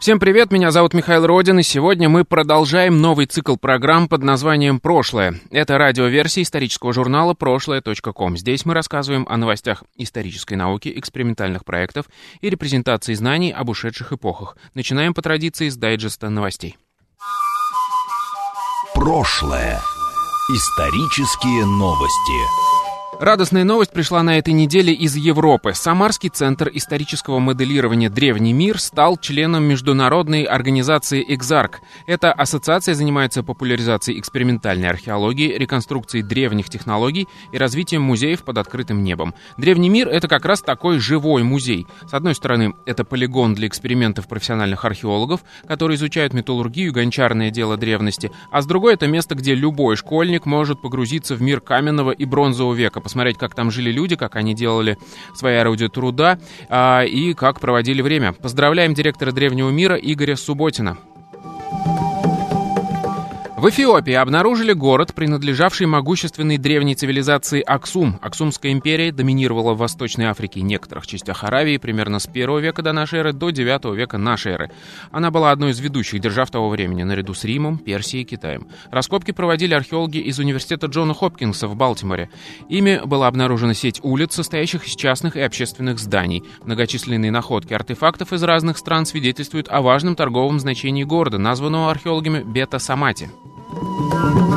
Всем привет, меня зовут Михаил Родин, и сегодня мы продолжаем новый цикл программ под названием «Прошлое». Это радиоверсия исторического журнала «Прошлое.ком». Здесь мы рассказываем о новостях исторической науки, экспериментальных проектов и репрезентации знаний об ушедших эпохах. Начинаем по традиции с дайджеста новостей. Прошлое. Исторические новости. Радостная новость пришла на этой неделе из Европы. Самарский центр исторического моделирования «Древний мир» стал членом международной организации «Экзарк». Эта ассоциация занимается популяризацией экспериментальной археологии, реконструкцией древних технологий и развитием музеев под открытым небом. «Древний мир» — это как раз такой живой музей. С одной стороны, это полигон для экспериментов профессиональных археологов, которые изучают металлургию гончарное дело древности, а с другой — это место, где любой школьник может погрузиться в мир каменного и бронзового века, посмотреть, как там жили люди, как они делали свои орудия труда а, и как проводили время. Поздравляем директора Древнего мира Игоря Субботина. В Эфиопии обнаружили город, принадлежавший могущественной древней цивилизации Аксум. Аксумская империя доминировала в Восточной Африке и некоторых частях Аравии примерно с 1 века до нашей эры до 9 века нашей эры. Она была одной из ведущих держав того времени, наряду с Римом, Персией и Китаем. Раскопки проводили археологи из университета Джона Хопкинса в Балтиморе. Ими была обнаружена сеть улиц, состоящих из частных и общественных зданий. Многочисленные находки артефактов из разных стран свидетельствуют о важном торговом значении города, названного археологами Бета-Самати. Thank you.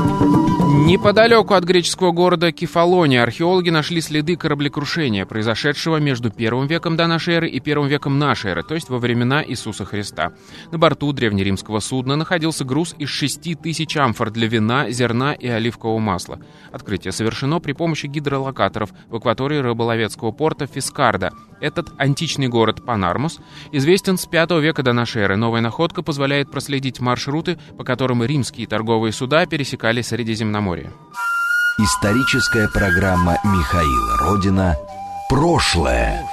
Неподалеку от греческого города Кефалония археологи нашли следы кораблекрушения, произошедшего между первым веком до нашей эры и первым веком нашей эры, то есть во времена Иисуса Христа. На борту древнеримского судна находился груз из 6 тысяч амфор для вина, зерна и оливкового масла. Открытие совершено при помощи гидролокаторов в акватории рыболовецкого порта Фискарда. Этот античный город Панармус известен с 5 века до нашей эры. Новая находка позволяет проследить маршруты, по которым римские торговые суда пересекали Средиземноморье истории. Историческая программа Михаила Родина «Прошлое».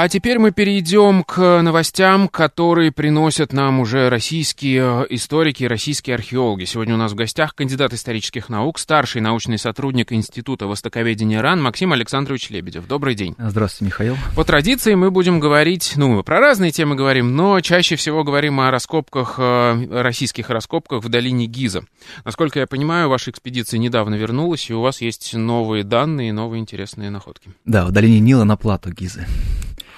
А теперь мы перейдем к новостям, которые приносят нам уже российские историки и российские археологи. Сегодня у нас в гостях кандидат исторических наук, старший научный сотрудник Института востоковедения РАН Максим Александрович Лебедев. Добрый день. Здравствуйте, Михаил. По традиции мы будем говорить, ну, про разные темы говорим, но чаще всего говорим о раскопках, э, российских раскопках в долине Гиза. Насколько я понимаю, ваша экспедиция недавно вернулась, и у вас есть новые данные, новые интересные находки. Да, в долине Нила на плато Гизы.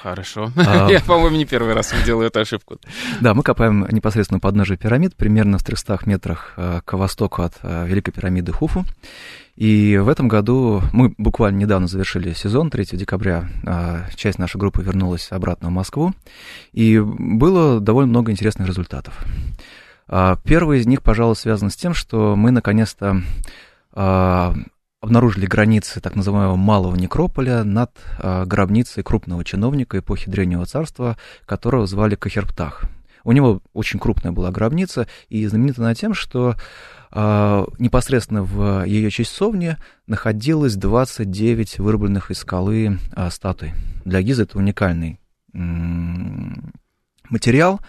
Хорошо. А... Я, по-моему, не первый раз делаю эту ошибку. Да, мы копаем непосредственно подножие пирамид, примерно в 300 метрах э, к востоку от э, Великой пирамиды Хуфу. И в этом году мы буквально недавно завершили сезон, 3 декабря э, часть нашей группы вернулась обратно в Москву, и было довольно много интересных результатов. А первый из них, пожалуй, связан с тем, что мы наконец-то обнаружили границы так называемого малого некрополя над э, гробницей крупного чиновника эпохи Древнего Царства, которого звали Кахерптах. У него очень крупная была гробница, и знаменита она тем, что э, непосредственно в ее часовне находилось 29 вырубленных из скалы э, статуй. Для Гиза это уникальный э, материал.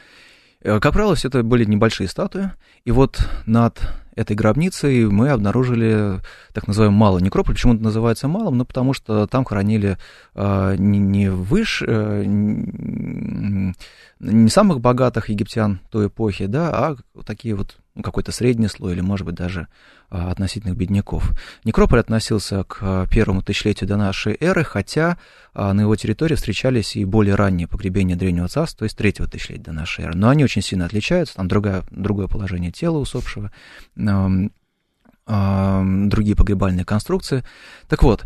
Как правило, все это были небольшие статуи, и вот над этой гробницей мы обнаружили так называемый малый некрополь. Почему это называется малым? Ну, потому что там хоронили э, не, не выше, э, не самых богатых египтян той эпохи, да, а такие вот ну, какой-то средний слой или, может быть, даже а, относительных бедняков. Некрополь относился к а, первому тысячелетию до нашей эры, хотя а, на его территории встречались и более ранние погребения Древнего Царства, то есть третьего тысячелетия до нашей эры. Но они очень сильно отличаются, там другое, другое положение тела усопшего, другие погребальные конструкции. Так вот,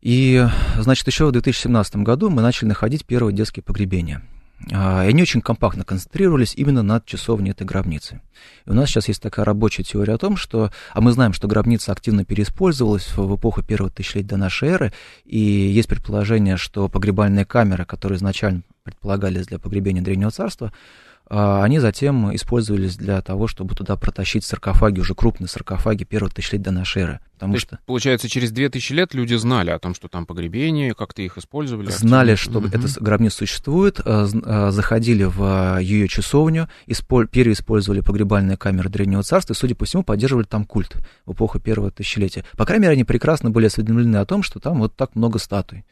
и, значит, еще в 2017 году мы начали находить первые детские погребения – а, и они очень компактно концентрировались именно над часовней этой гробницы. И у нас сейчас есть такая рабочая теория о том, что... А мы знаем, что гробница активно переиспользовалась в эпоху первого тысячелетия до нашей эры, и есть предположение, что погребальные камеры, которые изначально предполагались для погребения Древнего Царства, а, они затем использовались для того, чтобы туда протащить саркофаги, уже крупные саркофаги первых тысяч лет до нашей эры. Потому То что... есть, получается, через две тысячи лет люди знали о том, что там погребение, как-то их использовали? Знали, что угу. эта гробница существует, а, а, заходили в ее часовню, переиспользовали погребальные камеры Древнего Царства и, судя по всему, поддерживали там культ в эпоху первого тысячелетия. По крайней мере, они прекрасно были осведомлены о том, что там вот так много статуй.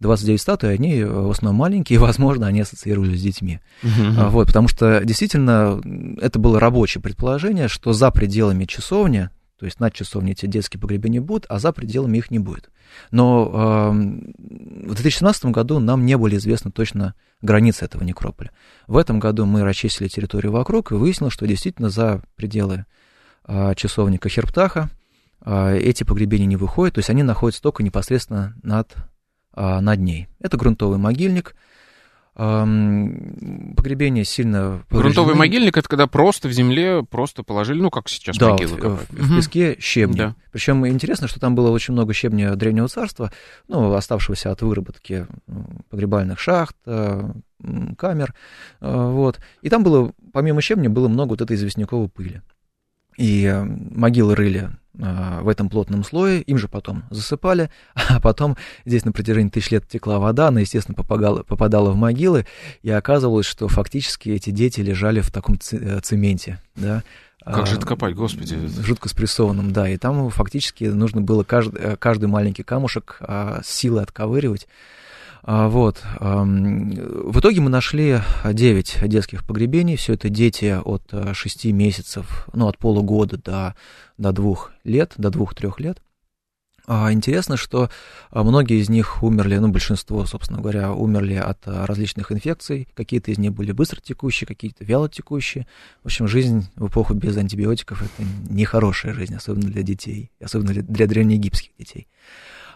29 статуй, они э, в основном маленькие, и, возможно, они ассоциировались с детьми. Uh-huh. Вот, потому что действительно это было рабочее предположение, что за пределами часовни, то есть над часовней эти детские погребения будут, а за пределами их не будет. Но э, в 2017 году нам не были известны точно границы этого некрополя. В этом году мы расчистили территорию вокруг и выяснилось, что действительно за пределы э, часовника Херптаха э, эти погребения не выходят, то есть они находятся только непосредственно над а, над ней. Это грунтовый могильник. Погребение сильно. Грунтовый могильник это когда просто в земле просто положили, ну как сейчас да, могилы. В, в песке щебни. Да. Причем интересно, что там было очень много щебня древнего царства, ну, оставшегося от выработки погребальных шахт, э, камер. Э, вот. И там было, помимо щебня, было много вот этой известняковой пыли. И э, могилы рыли а, в этом плотном слое, им же потом засыпали, а потом здесь на протяжении тысяч лет текла вода, она, естественно, попадала, попадала в могилы, и оказывалось, что фактически эти дети лежали в таком э, цементе, да, как же это копать, господи? Жутко спрессованном, да. И там фактически нужно было каждый, э, каждый маленький камушек а, с силой отковыривать. А, вот. В итоге мы нашли 9 детских погребений. Все это дети от 6 месяцев, ну, от полугода до, до 2 лет, до 2-3 лет. А интересно, что многие из них умерли, ну, большинство, собственно говоря, умерли от различных инфекций. Какие-то из них были быстротекущие, какие-то вялотекущие. В общем, жизнь в эпоху без антибиотиков – это нехорошая жизнь, особенно для детей, особенно для древнеегипетских детей.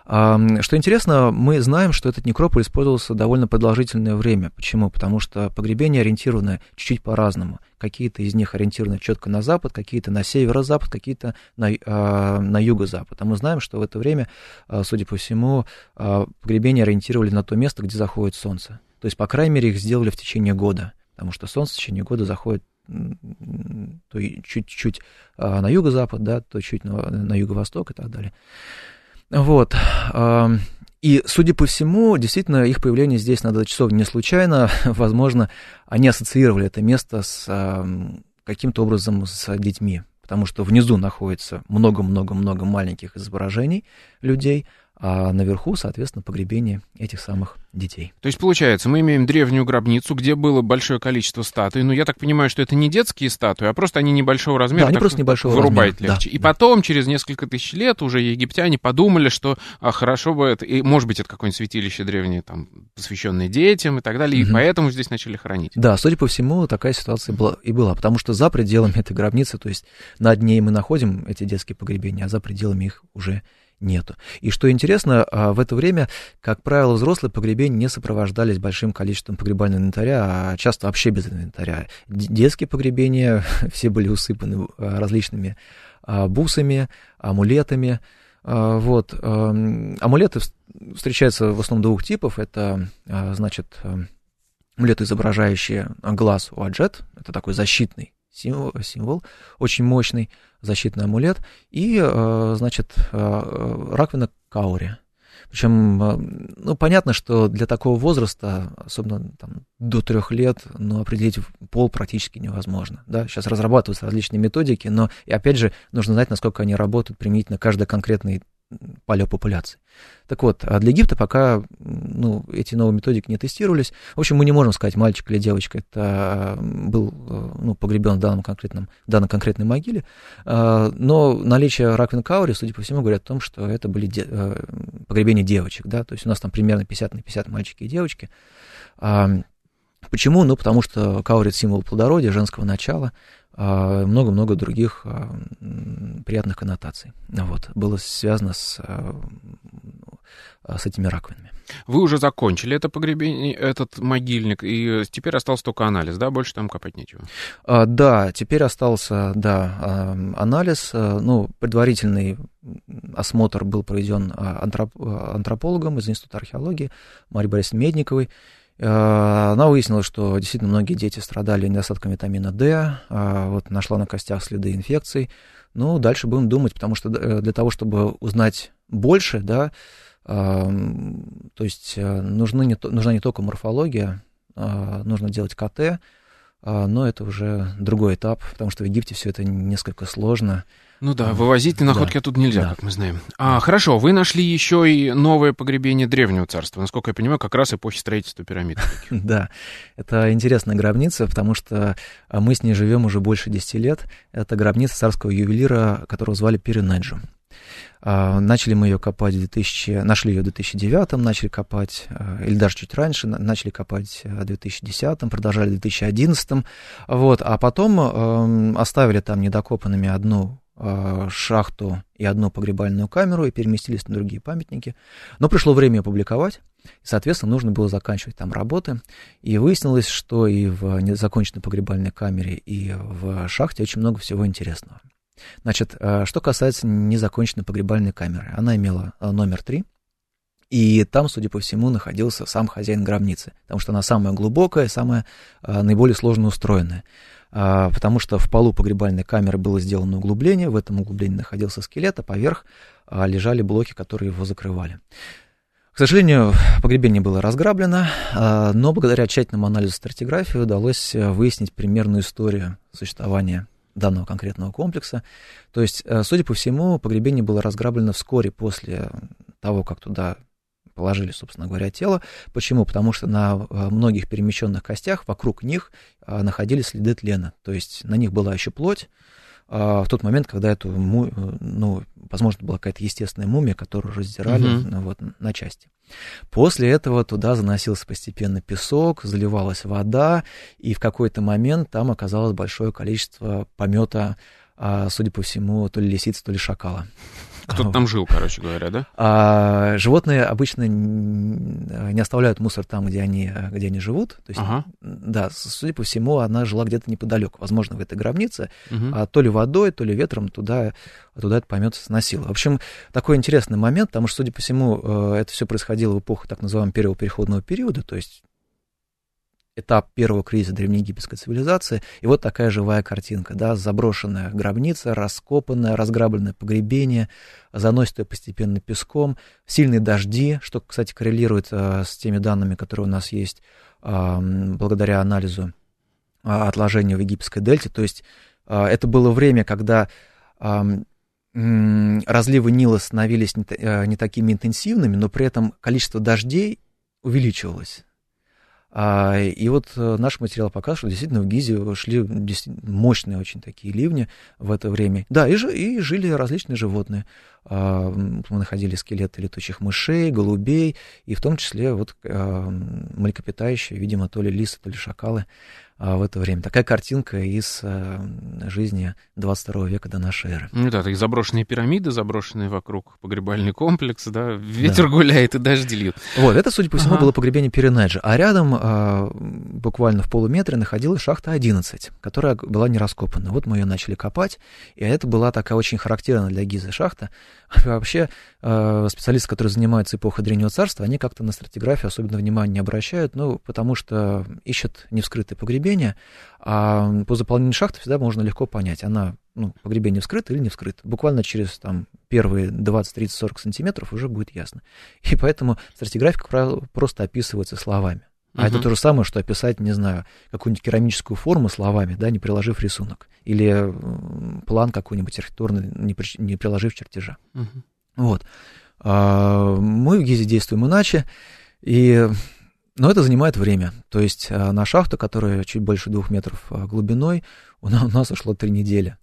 Что интересно, мы знаем, что этот некрополь использовался довольно продолжительное время. Почему? Потому что погребения ориентированы чуть-чуть по-разному. Какие-то из них ориентированы четко на запад, какие-то на северо-запад, какие-то на, а, на юго-запад. А мы знаем, что в это время, а, судя по всему, а, погребения ориентировали на то место, где заходит солнце. То есть, по крайней мере, их сделали в течение года, потому что солнце в течение года заходит то чуть-чуть на юго-запад, да, то чуть на, на юго-восток и так далее. Вот. И, судя по всему, действительно, их появление здесь на часовне не случайно. Возможно, они ассоциировали это место с каким-то образом с детьми, потому что внизу находится много-много-много маленьких изображений людей, а наверху, соответственно, погребение этих самых детей. То есть, получается, мы имеем древнюю гробницу, где было большое количество статуй. Но ну, я так понимаю, что это не детские статуи, а просто они небольшого размера. Да, они просто небольшого вырубать размера. легче. Да, и да. потом, через несколько тысяч лет, уже египтяне подумали, что а, хорошо бы это, и, может быть, это какое-нибудь святилище древнее, там, посвященное детям и так далее, угу. и поэтому здесь начали хранить. Да, судя по всему, такая ситуация была и была, потому что за пределами этой гробницы, то есть над ней мы находим эти детские погребения, а за пределами их уже нету. И что интересно, а, в это время, как правило, взрослые погребения не сопровождались большим количеством погребального инвентаря, а часто вообще без инвентаря. Детские погребения все были усыпаны а, различными а, бусами, амулетами. Вот. Амулеты встречаются в основном двух типов. Это, значит, амулеты, изображающие глаз у аджет. Это такой защитный символ, символ очень мощный защитный амулет, и, э, значит, э, раковина каури. Причем, э, ну, понятно, что для такого возраста, особенно там, до трех лет, ну, определить пол практически невозможно. Да? Сейчас разрабатываются различные методики, но, и опять же, нужно знать, насколько они работают применительно каждый конкретный палеопопуляции. Так вот, а для Египта пока ну, эти новые методики не тестировались. В общем, мы не можем сказать, мальчик или девочка это был ну, погребен в данном конкретном, в данной конкретной могиле, а, но наличие раковин каури, судя по всему, говорят о том, что это были де, э, погребения девочек, да, то есть у нас там примерно 50 на 50 мальчики и девочки. А, почему? Ну, потому что каури — это символ плодородия, женского начала, много-много других а, приятных коннотаций. Вот, было связано с, а, с этими раковинами. Вы уже закончили это погребение, этот могильник, и теперь остался только анализ, да? Больше там копать нечего. А, да, теперь остался, да, анализ. Ну, предварительный осмотр был проведен антроп, антропологом из Института археологии Марьей Борисовной Медниковой. Она выяснила, что действительно многие дети страдали недостатком витамина D, вот нашла на костях следы инфекций. Ну, дальше будем думать, потому что для того, чтобы узнать больше, да, то есть нужны не, нужна не только морфология, нужно делать КТ, но это уже другой этап, потому что в Египте все это несколько сложно. Ну да, вывозить находки да. оттуда нельзя, да. как мы знаем. А, хорошо, вы нашли еще и новое погребение древнего царства. Насколько я понимаю, как раз эпохи строительства пирамид. Да, это интересная гробница, потому что а, мы с ней живем уже больше 10 лет. Это гробница царского ювелира, которого звали Пиринаджу. А, начали мы ее копать в 2000, нашли ее в 2009, начали копать, а, или даже чуть раньше, начали копать в 2010, продолжали в 2011, вот, а потом оставили там недокопанными одну шахту и одну погребальную камеру и переместились на другие памятники. Но пришло время опубликовать, и, соответственно, нужно было заканчивать там работы. И выяснилось, что и в незаконченной погребальной камере, и в шахте очень много всего интересного. Значит, а, что касается незаконченной погребальной камеры, она имела а, номер 3, и там, судя по всему, находился сам хозяин гробницы, потому что она самая глубокая, самая наиболее сложно устроенная. А, потому что в полу погребальной камеры было сделано углубление, в этом углублении находился скелет, а поверх а, лежали блоки, которые его закрывали. К сожалению, погребение было разграблено, а, но благодаря тщательному анализу стратиграфии удалось выяснить примерную историю существования данного конкретного комплекса. То есть, судя по всему, погребение было разграблено вскоре после того, как туда положили, собственно говоря, тело. Почему? Потому что на э, многих перемещенных костях вокруг них э, находились следы тлена. То есть на них была еще плоть, а, в тот момент, когда эту, ну, возможно, была какая-то естественная мумия, которую раздирали uh-huh. вот, на части. После этого туда заносился постепенно песок, заливалась вода, и в какой-то момент там оказалось большое количество помета, а, судя по всему, то ли лисицы, то ли шакала. Кто-то там жил, короче говоря, да? А, животные обычно не оставляют мусор там, где они, где они живут. То есть, ага. да, судя по всему, она жила где-то неподалеку, возможно, в этой гробнице, угу. а то ли водой, то ли ветром туда, туда это помет сносило. В общем, такой интересный момент, потому что, судя по всему, э, это все происходило в эпоху так называемого первого переходного периода, то есть этап первого кризиса древнеегипетской цивилизации. И вот такая живая картинка, да, заброшенная гробница, раскопанная, разграбленное погребение, заносит ее постепенно песком, сильные дожди, что, кстати, коррелирует э, с теми данными, которые у нас есть э, благодаря анализу э, отложения в египетской дельте. То есть э, это было время, когда разливы Нила становились не, э, не такими интенсивными, но при этом количество дождей увеличивалось. А, и вот э, наш материал показывает, что действительно в Гизе шли мощные очень такие ливни в это время. Да, и, и жили различные животные. А, мы находили скелеты летучих мышей, голубей, и в том числе вот а, млекопитающие, видимо, то ли лисы, то ли шакалы. А, в это время. Такая картинка из а, жизни 22 века до нашей эры. Ну да, такие заброшенные пирамиды, заброшенные вокруг погребальный комплекс, да, ветер да. гуляет и дожди льют. Вот, это, судя по всему, ага. было погребение Пиренаджа. А рядом, а, буквально в полуметре, находилась шахта 11, которая была не раскопана. Вот мы ее начали копать, и это была такая очень характерная для Гизы шахта. Вообще, специалисты, которые занимаются эпохой Древнего Царства, они как-то на стратиграфию особенно внимания не обращают, ну, потому что ищут невскрытые погребения, а по заполнению шахты всегда можно легко понять, она, ну, погребение вскрыто или не вскрыто. Буквально через там, первые 20, 30, 40 сантиметров уже будет ясно. И поэтому правило, просто описывается словами. А uh-huh. это то же самое, что описать, не знаю, какую-нибудь керамическую форму словами, да, не приложив рисунок. Или план какой-нибудь архитектурный, не, при, не приложив чертежа. Uh-huh. Вот. А, мы в ГИЗе действуем иначе. И но это занимает время. То есть э, на шахту, которая чуть больше двух метров э, глубиной, у нас ушло три недели.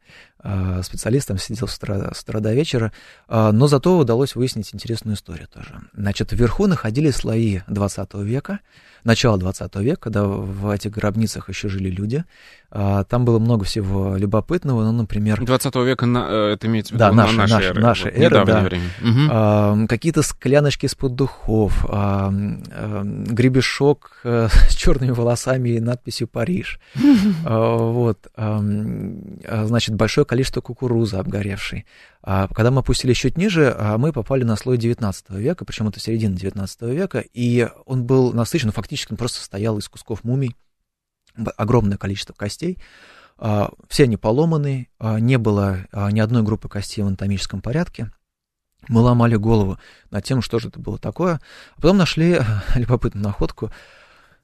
Э, специалист там сидел с утра, с утра до вечера, но зато удалось выяснить интересную историю тоже. Значит, вверху находились слои 20 века, начала 20 века, когда в этих гробницах еще жили люди. Там было много всего любопытного, ну, например... 20 века, на, это имеется в виду да, наша, наша, наша эра. Наша вот, эра, да. время. Угу. Какие-то скляночки из-под духов, гребешок э, с черными волосами и надписью «Париж». Вот. Значит, большое количество количество кукурузы обгоревшей. А когда мы опустились чуть ниже, а, мы попали на слой 19 века, причем это середина 19 века, и он был насыщен, фактически он просто состоял из кусков мумий, огромное количество костей, а, все они поломаны, а, не было ни одной группы костей в анатомическом порядке. Мы ломали голову над тем, что же это было такое. А потом нашли любопытную находку,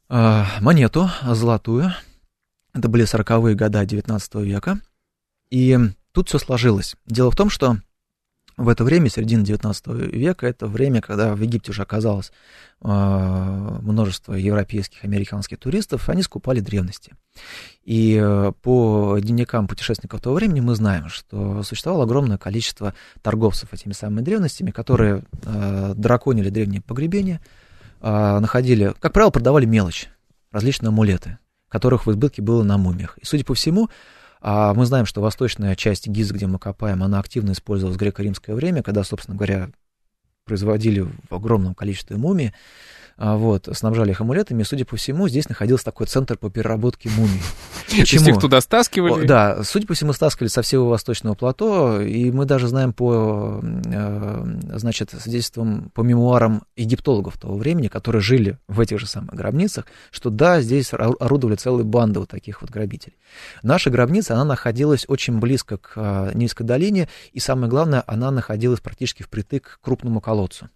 монету золотую. Это были 40-е годы 19 века. И тут все сложилось. Дело в том, что в это время, середина 19 века, это время, когда в Египте уже оказалось э, множество европейских, американских туристов, они скупали древности. И э, по дневникам путешественников того времени мы знаем, что существовало огромное количество торговцев этими самыми древностями, которые э, драконили древние погребения, э, находили, как правило, продавали мелочь, различные амулеты, которых в избытке было на мумиях. И, судя по всему, а мы знаем, что восточная часть Гизы, где мы копаем, она активно использовалась в греко-римское время, когда, собственно говоря, производили в огромном количестве мумий. А, вот, снабжали их амулетами, и, судя по всему, здесь находился такой центр по переработке мумий. Почему? их туда стаскивали? Да, судя по всему, стаскивали со всего восточного плато, и мы даже знаем по, э, значит, свидетельствам, по мемуарам египтологов того времени, которые жили в этих же самых гробницах, что да, здесь орудовали целые банды вот таких вот грабителей. Наша гробница, она находилась очень близко к э, Нильской долине, и самое главное, она находилась практически впритык к крупному колодцу.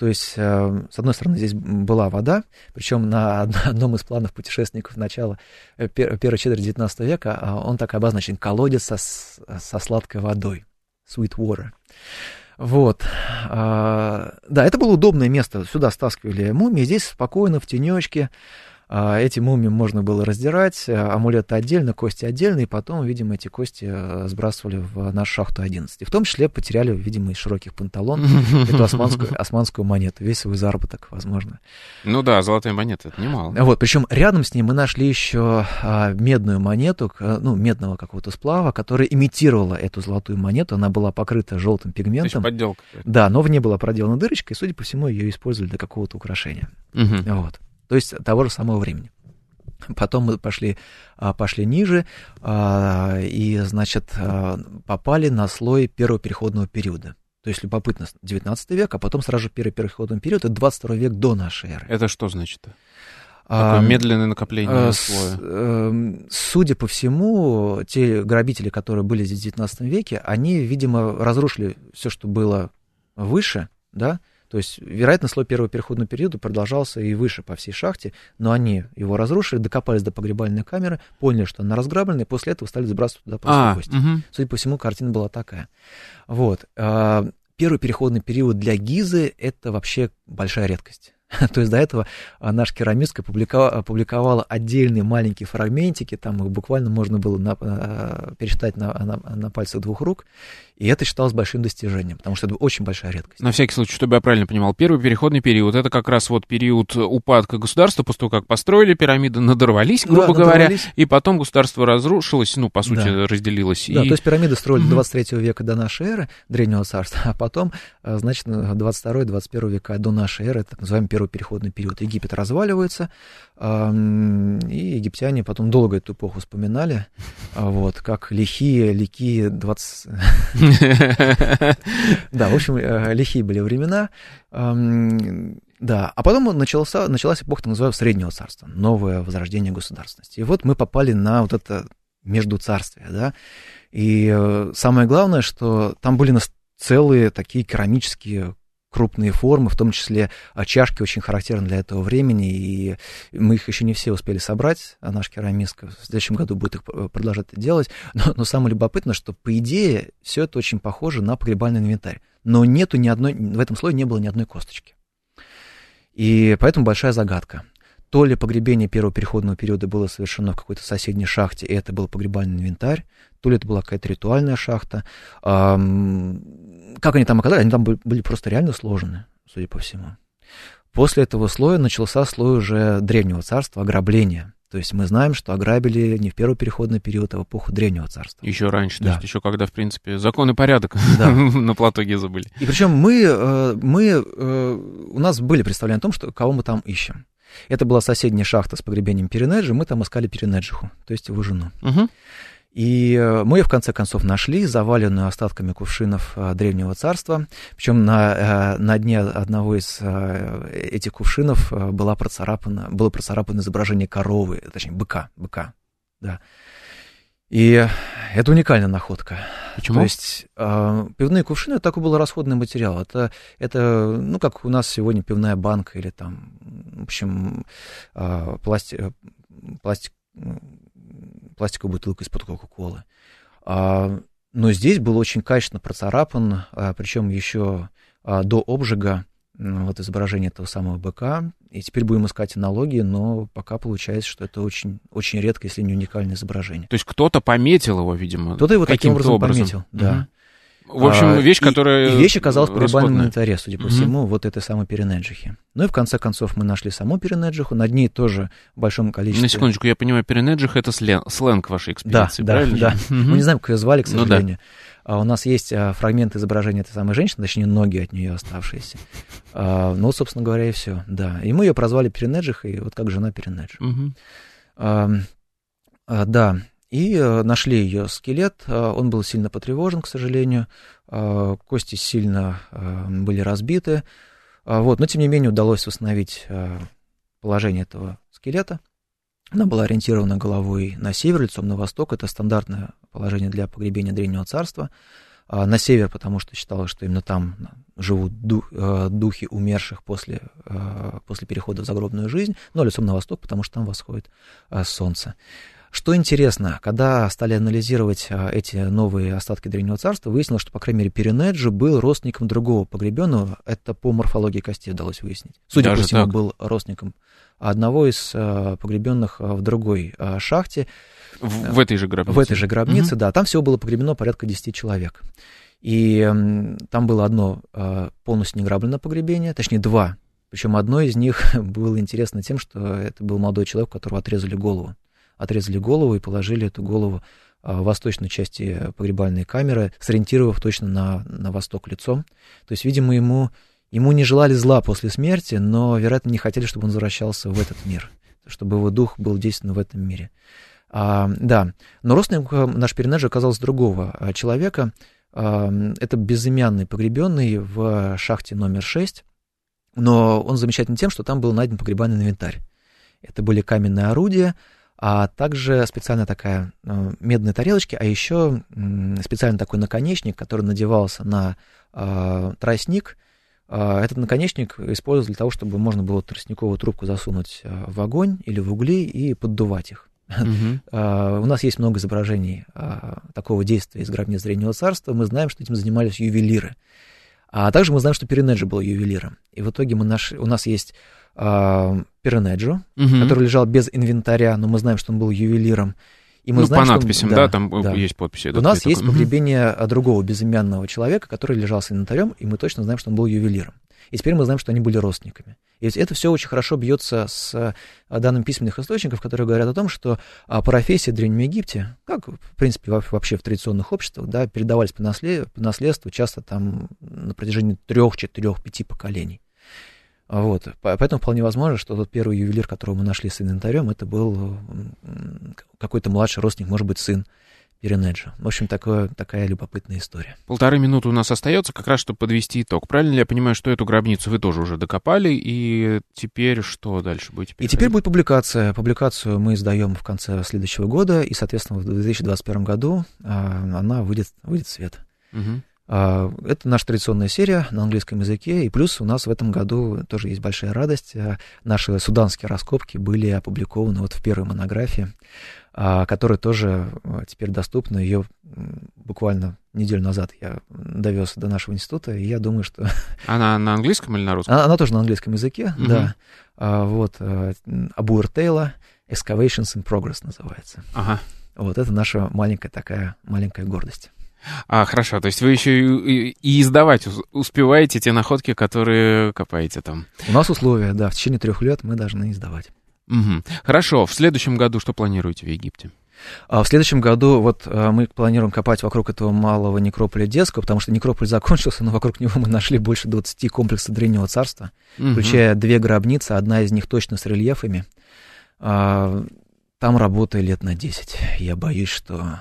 То есть, э, с одной стороны, здесь была вода, причем на одном из планов путешественников начала э, первой четверти 19 века а, он так обозначен колодец со, со сладкой водой, sweet water. Вот. А, да, это было удобное место. Сюда стаскивали мумии. Здесь спокойно, в тенечке. А, эти мумии можно было раздирать, а, амулеты отдельно, кости отдельно, и потом, видимо, эти кости э, сбрасывали в нашу шахту 11. И в том числе потеряли, видимо, из широких панталон эту османскую, османскую монету, весь свой заработок, возможно. Ну да, золотая монета, это немало. Вот, причем рядом с ней мы нашли еще а, медную монету, ну, медного какого-то сплава, которая имитировала эту золотую монету, она была покрыта желтым пигментом. подделка. Да, но в ней была проделана дырочка, и, судя по всему, ее использовали для какого-то украшения. Угу. Вот то есть того же самого времени. Потом мы пошли, а, пошли ниже а, и, значит, а, попали на слой первого переходного периода. То есть любопытно, 19 век, а потом сразу же первый переходный период, это 22 век до нашей эры. Это что значит? Такое медленное накопление слоя. Эм, судя по всему, те грабители, которые были здесь в 19 веке, они, видимо, разрушили все, что было выше, да, то есть, вероятно, слой первого переходного периода продолжался и выше по всей шахте, но они его разрушили, докопались до погребальной камеры, поняли, что она разграблена, и после этого стали сбрасывать туда просто а, кости. Угу. Судя по всему, картина была такая. Вот. А, первый переходный период для Гизы — это вообще большая редкость. То есть до этого а, наш керамист опубликовал, опубликовала отдельные маленькие фрагментики, там их буквально можно было на, а, пересчитать на, на, на пальцах двух рук, и это считалось большим достижением, потому что это очень большая редкость. На всякий случай, чтобы я правильно понимал, первый переходный период, это как раз вот период упадка государства, после того, как построили пирамиды, надорвались, грубо да, говоря, и потом государство разрушилось, ну, по сути, да. разделилось. Да, и... то есть пирамиды строили угу. 23 века до нашей эры, Древнего царства, а потом, а, значит, 22-21 века до нашей эры, так называемый первый переходный период. Египет разваливается, и египтяне потом долго эту эпоху вспоминали, а вот, как лихие, лихие 20... Да, в общем, э, лихие были времена. Да, а потом начался, началась эпоха, так называемого Среднего Царства, новое возрождение государственности. И вот мы попали на вот это междуцарствие, да, и э, самое главное, что там были целые такие керамические крупные формы, в том числе а, чашки очень характерны для этого времени, и мы их еще не все успели собрать, а наш керамист в следующем году будет их э, продолжать делать, но, но самое любопытное, что по идее все это очень похоже на погребальный инвентарь, но нету ни одной, в этом слое не было ни одной косточки. И поэтому большая загадка то ли погребение первого переходного периода было совершено в какой-то соседней шахте, и это был погребальный инвентарь, то ли это была какая-то ритуальная шахта. как они там оказались? Они там были просто реально сложены, судя по всему. После этого слоя начался слой уже древнего царства, ограбления. То есть мы знаем, что ограбили не в первый переходный период, а в эпоху древнего царства. Еще раньше, да. то есть еще когда, в принципе, закон и порядок да. на плато Гиза были. И причем мы, э, мы, э, у нас были представления о том, что кого мы там ищем. Это была соседняя шахта с погребением Перенеджи, мы там искали Перенеджиху, то есть его жену. Угу. И э, мы ее в конце концов нашли, заваленную остатками кувшинов э, Древнего Царства. Причем на, э, на дне одного из этих кувшинов была процарапана, было процарапано изображение коровы, точнее, быка, быка, да. И это уникальная находка. Почему? То есть э, пивные кувшины это такой был расходный материал. Это, это, ну, как у нас сегодня пивная банка или там, в общем, э, пластик, пластик, пластиковая бутылка из-под Кока-Колы. А, но здесь был очень качественно процарапан, а, причем еще а, до обжига вот изображение этого самого быка. И теперь будем искать аналогии, но пока получается, что это очень, очень редкое, если не уникальное изображение. То есть кто-то пометил его, видимо. Кто-то его таким образом, образом. пометил, да. Угу. В общем, вещь, которая... И, и вещь оказалась в погребальном инвентаре, судя по угу. всему, вот этой самой перенеджихи. Ну и в конце концов мы нашли саму перенеджиху, над ней тоже в большом количестве... На секундочку, я понимаю, перенеджих — это слен... сленг вашей экспедиции, да, правильно? Да, да. Угу. Мы не знаем, как ее звали, к сожалению. Ну, да. А у нас есть а, фрагмент изображения этой самой женщины, точнее, ноги от нее оставшиеся. А, ну, собственно говоря, и все, да. И мы ее прозвали перенеджихой, вот как жена перенеджих. Угу. Да, и э, нашли ее скелет. Он был сильно потревожен, к сожалению. Кости сильно были разбиты. Вот. Но, тем не менее, удалось восстановить положение этого скелета. Она была ориентирована головой на север, лицом на восток. Это стандартное положение для погребения Древнего Царства. На север, потому что считалось, что именно там живут духи умерших после, после перехода в загробную жизнь. Но лицом на восток, потому что там восходит солнце. Что интересно, когда стали анализировать а, эти новые остатки Древнего Царства, выяснилось, что, по крайней мере, Перенеджи был родственником другого погребенного. Это по морфологии костей удалось выяснить. Судя Даже по всему, так? был родственником одного из а, погребенных а, в другой шахте. В, в этой же гробнице? В этой же гробнице, угу. да. Там всего было погребено порядка 10 человек. И там было одно полностью неграбленное погребение, точнее, два. Причем одно из них было интересно тем, что это был молодой человек, которого отрезали голову отрезали голову и положили эту голову в восточной части погребальной камеры, сориентировав точно на, на восток лицом. То есть, видимо, ему, ему не желали зла после смерти, но, вероятно, не хотели, чтобы он возвращался в этот мир, чтобы его дух был действенен в этом мире. А, да, но родственник наш перенеджер оказался другого а, человека. А, это безымянный погребенный в шахте номер 6, но он замечательный тем, что там был найден погребальный инвентарь. Это были каменные орудия, а также специальная такая э, медные тарелочки, а еще специальный такой наконечник, который надевался на э, тростник. Э, этот наконечник использовался для того, чтобы можно было тростниковую трубку засунуть в огонь или в угли и поддувать их. Uh-huh. У нас есть много изображений такого действия из гробниц Древнего Царства. Мы знаем, что этим занимались ювелиры. А также мы знаем, что Перенеджи был ювелиром. И в итоге мы наш, у нас есть Пиранеджо, угу. который лежал без инвентаря, но мы знаем, что он был ювелиром. И мы ну, знаем, по надписям, что, да, да, там да. есть подписи. У нас есть такой. погребение угу. другого безымянного человека, который лежал с инвентарем, и мы точно знаем, что он был ювелиром. И теперь мы знаем, что они были родственниками. И это все очень хорошо бьется с а, данным письменных источников, которые говорят о том, что а, профессии в Древнем Египте, как, в принципе, вообще в традиционных обществах, да, передавались по наследству часто там на протяжении трех, четырех, пяти поколений. Вот. Поэтому вполне возможно, что тот первый ювелир, которого мы нашли с инвентарем, это был какой-то младший родственник, может быть, сын Перенеджа. В общем, такое, такая любопытная история. Полторы минуты у нас остается, как раз, чтобы подвести итог. Правильно ли я понимаю, что эту гробницу вы тоже уже докопали, и теперь что дальше будете И теперь будет публикация. Публикацию мы издаем в конце следующего года, и, соответственно, в 2021 году а, она выйдет, выйдет в свет. Угу. А, это наша традиционная серия на английском языке, и плюс у нас в этом году тоже есть большая радость. А, наши суданские раскопки были опубликованы вот в первой монографии, а, которая тоже теперь доступна. Ее буквально неделю назад я довез до нашего института, и я думаю, что... Она на английском или на русском? Она, она тоже на английском языке, угу. да. Вот, Абуэр Тейла, Excavations in Progress называется. Ага. Вот это наша маленькая такая, маленькая гордость. А, хорошо, то есть вы еще и, и издавать успеваете те находки, которые копаете там? У нас условия, да, в течение трех лет мы должны издавать. Угу. Хорошо, в следующем году что планируете в Египте? А в следующем году вот а, мы планируем копать вокруг этого малого некрополя детского, потому что некрополь закончился, но вокруг него мы нашли больше 20 комплексов Древнего Царства, угу. включая две гробницы, одна из них точно с рельефами. А, там работаю лет на 10. Я боюсь, что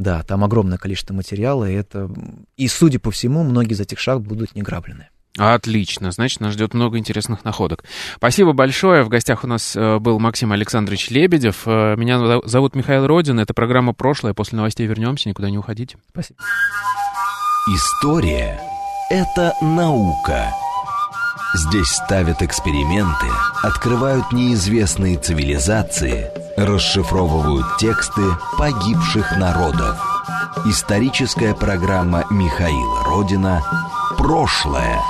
Да, там огромное количество материала, и это... И, судя по всему, многие из этих шахт будут не граблены. Отлично, значит, нас ждет много интересных находок. Спасибо большое. В гостях у нас э, был Максим Александрович Лебедев. Э, меня зовут Михаил Родин. Это программа «Прошлое». После новостей вернемся, никуда не уходите. Спасибо. История — это наука. Здесь ставят эксперименты, открывают неизвестные цивилизации, расшифровывают тексты погибших народов. Историческая программа Михаила Родина «Прошлое».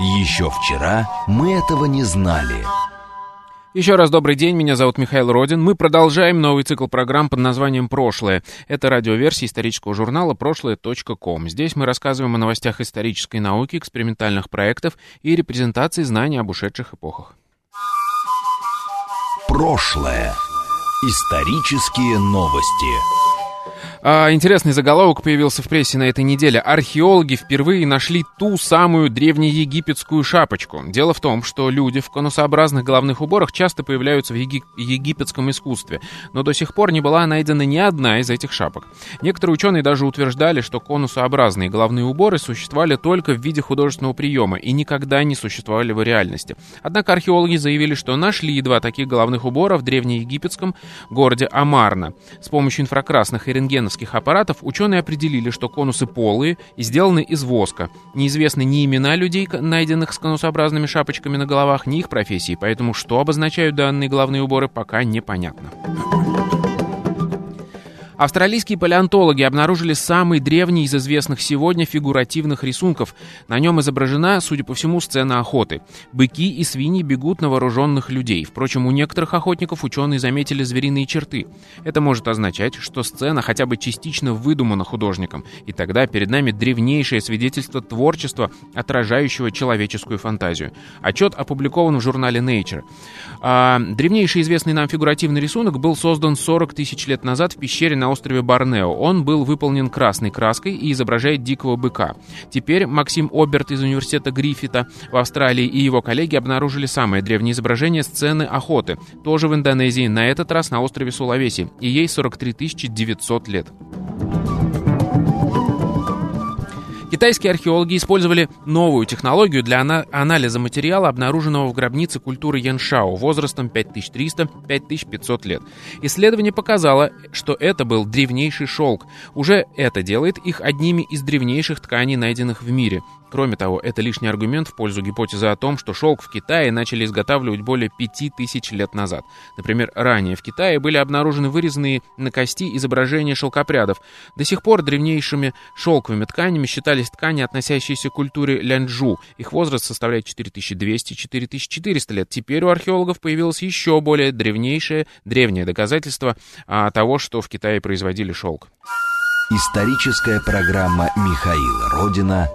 Еще вчера мы этого не знали. Еще раз добрый день, меня зовут Михаил Родин. Мы продолжаем новый цикл программ под названием «Прошлое». Это радиоверсия исторического журнала «Прошлое.ком». Здесь мы рассказываем о новостях исторической науки, экспериментальных проектов и репрезентации знаний об ушедших эпохах. Прошлое. Исторические новости. А, интересный заголовок появился в прессе на этой неделе. Археологи впервые нашли ту самую древнеегипетскую шапочку. Дело в том, что люди в конусообразных головных уборах часто появляются в еги- египетском искусстве, но до сих пор не была найдена ни одна из этих шапок. Некоторые ученые даже утверждали, что конусообразные головные уборы существовали только в виде художественного приема и никогда не существовали в реальности. Однако археологи заявили, что нашли два таких головных убора в древнеегипетском городе Амарна. С помощью инфракрасных и рентгеновских рентгеновских аппаратов ученые определили, что конусы полые и сделаны из воска. Неизвестны ни имена людей, найденных с конусообразными шапочками на головах, ни их профессии, поэтому что обозначают данные головные уборы, пока непонятно. Австралийские палеонтологи обнаружили самый древний из известных сегодня фигуративных рисунков. На нем изображена, судя по всему, сцена охоты. Быки и свиньи бегут на вооруженных людей. Впрочем, у некоторых охотников ученые заметили звериные черты. Это может означать, что сцена хотя бы частично выдумана художником, и тогда перед нами древнейшее свидетельство творчества, отражающего человеческую фантазию. Отчет опубликован в журнале Nature. А, древнейший известный нам фигуративный рисунок был создан 40 тысяч лет назад в пещере на острове Борнео. Он был выполнен красной краской и изображает дикого быка. Теперь Максим Оберт из университета Гриффита в Австралии и его коллеги обнаружили самое древнее изображение сцены охоты, тоже в Индонезии, на этот раз на острове Сулавеси, и ей 43 900 лет. Китайские археологи использовали новую технологию для анализа материала, обнаруженного в гробнице культуры Яншао возрастом 5300-5500 лет. Исследование показало, что это был древнейший шелк. Уже это делает их одними из древнейших тканей, найденных в мире. Кроме того, это лишний аргумент в пользу гипотезы о том, что шелк в Китае начали изготавливать более 5000 лет назад. Например, ранее в Китае были обнаружены вырезанные на кости изображения шелкопрядов. До сих пор древнейшими шелковыми тканями считались ткани, относящиеся к культуре лянджу. Их возраст составляет 4200-4400 лет. Теперь у археологов появилось еще более древнейшее, древнее доказательство а, того, что в Китае производили шелк. Историческая программа Михаила Родина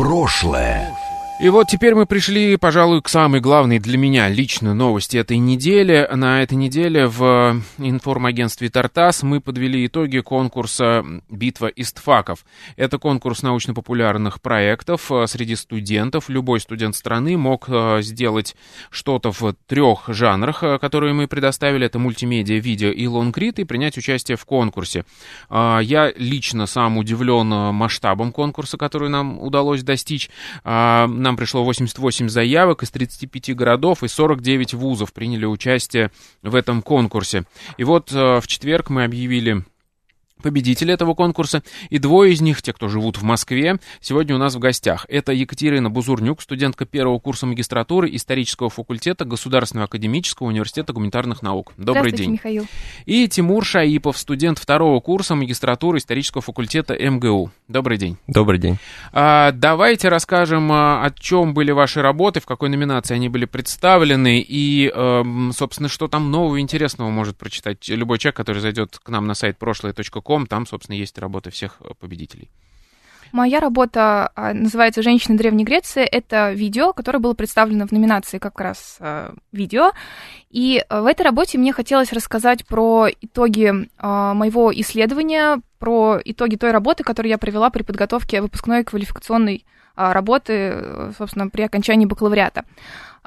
прошлое. И вот теперь мы пришли, пожалуй, к самой главной для меня лично новости этой недели. На этой неделе в информагентстве «Тартас» мы подвели итоги конкурса «Битва истфаков». Это конкурс научно-популярных проектов э, среди студентов. Любой студент страны мог э, сделать что-то в трех жанрах, э, которые мы предоставили. Это мультимедиа, видео и лонгрид, и принять участие в конкурсе. Я лично сам удивлен масштабом конкурса, который нам удалось достичь. Нам нам пришло 88 заявок из 35 городов, и 49 вузов приняли участие в этом конкурсе. И вот э, в четверг мы объявили победители этого конкурса, и двое из них, те, кто живут в Москве, сегодня у нас в гостях. Это Екатерина Бузурнюк, студентка первого курса магистратуры исторического факультета Государственного академического университета гуманитарных наук. Добрый день. Михаил. И Тимур Шаипов, студент второго курса магистратуры исторического факультета МГУ. Добрый день. Добрый день. А, давайте расскажем, а, о чем были ваши работы, в какой номинации они были представлены, и, а, собственно, что там нового и интересного может прочитать любой человек, который зайдет к нам на сайт прошлое.ком Ком, там, собственно, есть работы всех э, победителей. Моя работа а, называется «Женщины Древней Греции». Это видео, которое было представлено в номинации как раз э, видео. И э, в этой работе мне хотелось рассказать про итоги моего исследования, про итоги той работы, которую я провела при подготовке выпускной квалификационной работы, собственно, при окончании бакалавриата.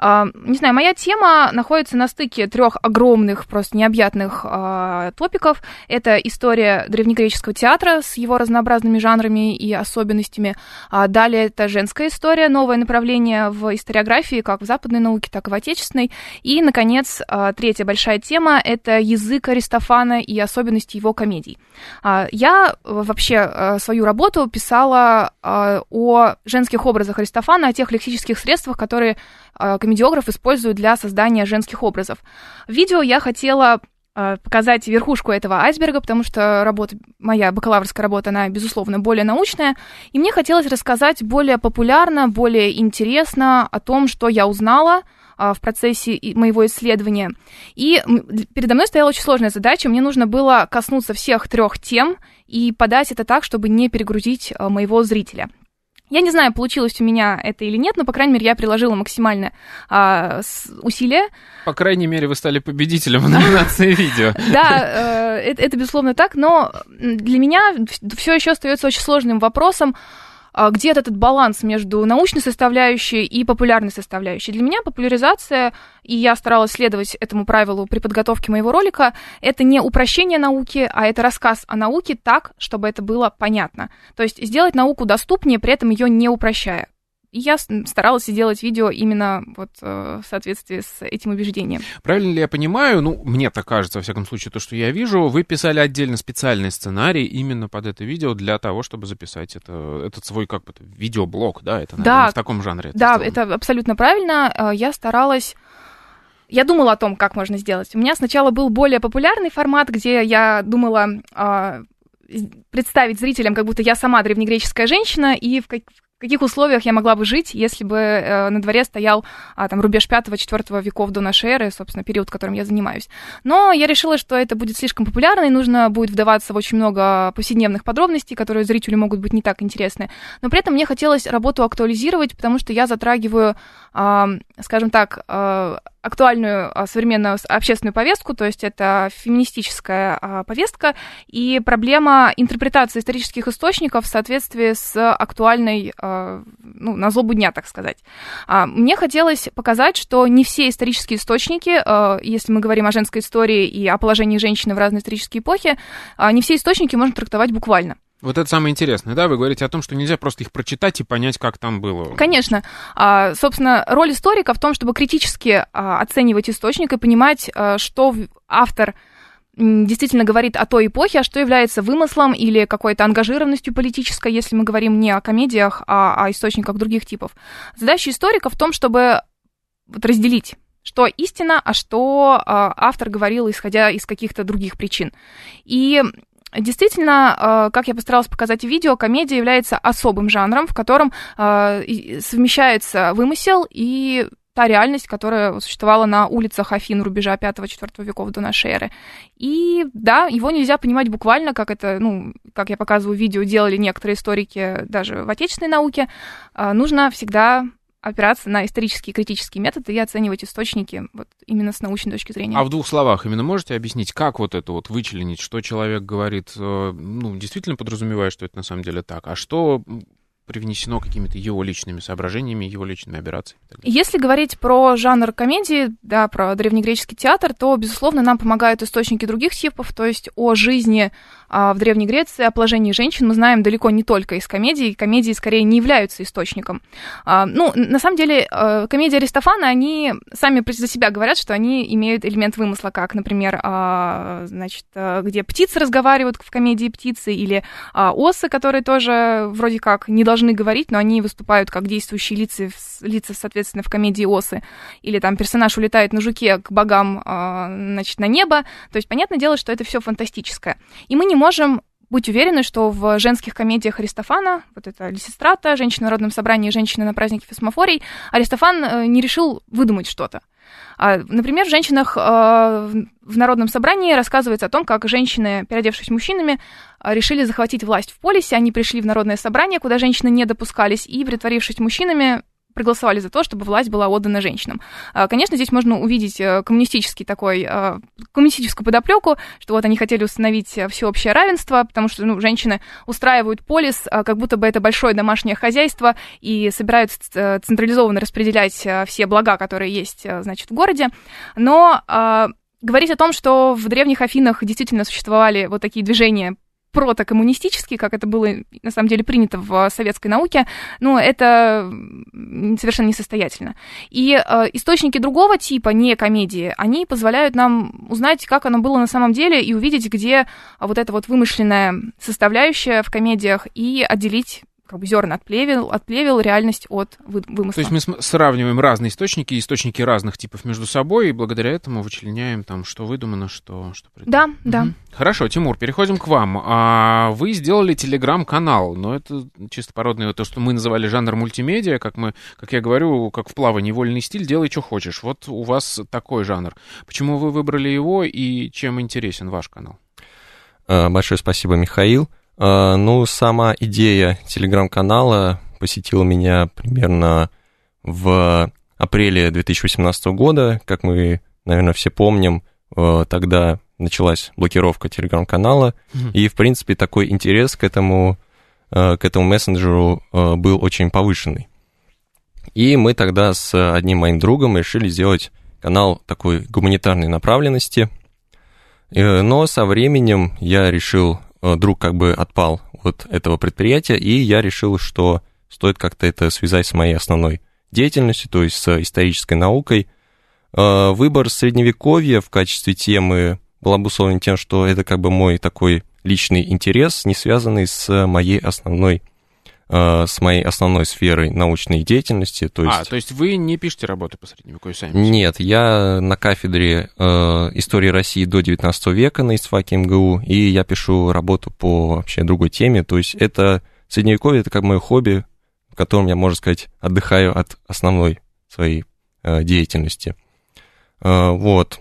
А, не знаю, моя тема находится на стыке трех огромных, просто необъятных э, топиков. Это история древнегреческого театра с его разнообразными жанрами и особенностями. А далее это женская история, новое направление в историографии, как в западной науке, так и в отечественной. И, наконец, третья большая тема — это язык Аристофана и особенности его комедий. Я вообще свою работу писала о женских образах Аристофана, о тех лексических средствах, которые комедиограф использует для создания женских образов. В видео я хотела э, показать верхушку этого айсберга, потому что работа, моя бакалаврская работа, она, безусловно, более научная, и мне хотелось рассказать более популярно, более интересно о том, что я узнала э, в процессе моего исследования. И передо мной стояла очень сложная задача. Мне нужно было коснуться всех трех тем и подать это так, чтобы не перегрузить э, моего зрителя. Я не знаю, получилось у меня это или нет, но, по крайней мере, я приложила максимальное а, усилие. По крайней мере, вы стали победителем в номинации видео. Да, э, это, безусловно, так, но для меня все еще остается очень сложным вопросом, где этот баланс между научной составляющей и популярной составляющей. Для меня популяризация, и я старалась следовать этому правилу при подготовке моего ролика, это не упрощение науки, а это рассказ о науке так, чтобы это было понятно. То есть сделать науку доступнее, при этом ее не упрощая. И я старалась сделать видео именно вот э, в соответствии с этим убеждением. Правильно ли я понимаю, ну, мне так кажется, во всяком случае, то, что я вижу, вы писали отдельно специальный сценарий именно под это видео для того, чтобы записать это, этот свой, как бы, видеоблог, да? Это, наверное, да, в таком жанре. Это да, сделано. это абсолютно правильно. Э, я старалась я думала о том, как можно сделать. У меня сначала был более популярный формат, где я думала э, представить зрителям, как будто я сама древнегреческая женщина, и в, каких условиях я могла бы жить, если бы э, на дворе стоял а, там рубеж 5-4 веков до нашей эры, собственно, период, которым я занимаюсь. Но я решила, что это будет слишком популярно, и нужно будет вдаваться в очень много повседневных подробностей, которые зрителю могут быть не так интересны. Но при этом мне хотелось работу актуализировать, потому что я затрагиваю, а, скажем так, а, актуальную а, современную общественную повестку, то есть это феминистическая а, повестка и проблема интерпретации исторических источников в соответствии с актуальной, а, ну, на злобу дня, так сказать. Мне хотелось показать, что не все исторические источники, если мы говорим о женской истории и о положении женщины в разные исторические эпохи, не все источники можно трактовать буквально. Вот это самое интересное, да? Вы говорите о том, что нельзя просто их прочитать и понять, как там было. Конечно. А, собственно, роль историка в том, чтобы критически а, оценивать источник и понимать, а, что автор действительно говорит о той эпохе, а что является вымыслом или какой-то ангажированностью политической, если мы говорим не о комедиях, а о источниках других типов. Задача историка в том, чтобы вот разделить что истина, а что автор говорил, исходя из каких-то других причин. И Действительно, э, как я постаралась показать в видео, комедия является особым жанром, в котором э, совмещается вымысел и та реальность, которая существовала на улицах Афин рубежа 5-4 веков до нашей эры. И да, его нельзя понимать буквально, как это, ну, как я показываю в видео, делали некоторые историки даже в отечественной науке. Э, нужно всегда опираться на исторические критические методы и оценивать источники вот именно с научной точки зрения. А в двух словах именно можете объяснить, как вот это вот вычленить, что человек говорит, э, ну, действительно подразумевая, что это на самом деле так, а что привнесено какими-то его личными соображениями, его личными операциями. Если говорить про жанр комедии, да, про древнегреческий театр, то, безусловно, нам помогают источники других типов, то есть о жизни в Древней Греции, о положении женщин мы знаем далеко не только из комедии, комедии скорее не являются источником. А, ну, на самом деле, а, комедии Аристофана, они сами за себя говорят, что они имеют элемент вымысла, как, например, а, значит, а, где птицы разговаривают в комедии птицы, или а, осы, которые тоже вроде как не должны говорить, но они выступают как действующие лица, лица соответственно, в комедии «Осы». Или там персонаж улетает на жуке к богам, а, значит, на небо. То есть, понятное дело, что это все фантастическое. И мы не можем быть уверены, что в женских комедиях Аристофана, вот это Лисистрата, «Женщина в народном собрании», «Женщина на празднике Фесмофорий», Аристофан э, не решил выдумать что-то. А, например, в «Женщинах» а, в Народном собрании рассказывается о том, как женщины, переодевшись мужчинами, а, решили захватить власть в полисе. Они пришли в Народное собрание, куда женщины не допускались, и, притворившись мужчинами, проголосовали за то, чтобы власть была отдана женщинам. А, конечно, здесь можно увидеть э, коммунистический такой, а, коммунистическую подоплеку, что вот они хотели установить всеобщее равенство, потому что ну, женщины устраивают полис, а, как будто бы это большое домашнее хозяйство, и собираются э, централизованно распределять все блага, которые есть, значит, в городе. Но говорить о том, что в древних Афинах действительно существовали вот такие движения протокоммунистический, как это было на самом деле принято в советской науке, ну, это совершенно несостоятельно. И э, источники другого типа, не комедии, они позволяют нам узнать, как оно было на самом деле, и увидеть, где вот эта вот вымышленная составляющая в комедиях, и отделить как бы зерна отплевел, отплевел реальность от вымысла. То есть мы сравниваем разные источники, источники разных типов между собой, и благодаря этому вычленяем там, что выдумано, что... что да, угу. да. Хорошо, Тимур, переходим к вам. А, вы сделали телеграм-канал, но это чисто породное, то, что мы называли жанр мультимедиа, как мы, как я говорю, как в плавании, вольный стиль, делай, что хочешь. Вот у вас такой жанр. Почему вы выбрали его и чем интересен ваш канал? А, большое спасибо, Михаил. А, ну, сама идея телеграм-канала посетила меня примерно в апреле 2018 года. Как мы, наверное, все помним, э, тогда началась блокировка телеграм-канала, mm-hmm. и, в принципе, такой интерес к этому, э, к этому мессенджеру э, был очень повышенный. И мы тогда с одним моим другом решили сделать канал такой гуманитарной направленности. Но со временем я решил друг как бы отпал от этого предприятия, и я решил, что стоит как-то это связать с моей основной деятельностью, то есть с исторической наукой. Э, выбор средневековья в качестве темы был обусловлен тем, что это как бы мой такой личный интерес, не связанный с моей основной Э, с моей основной сферой научной деятельности. То а, есть... А, то есть вы не пишете работы по средневековью сами? Нет, я на кафедре э, истории России до 19 века на ИСТФАКе МГУ, и я пишу работу по вообще другой теме. То есть это средневековье, это как мое хобби, в котором я, можно сказать, отдыхаю от основной своей э, деятельности. Э, вот.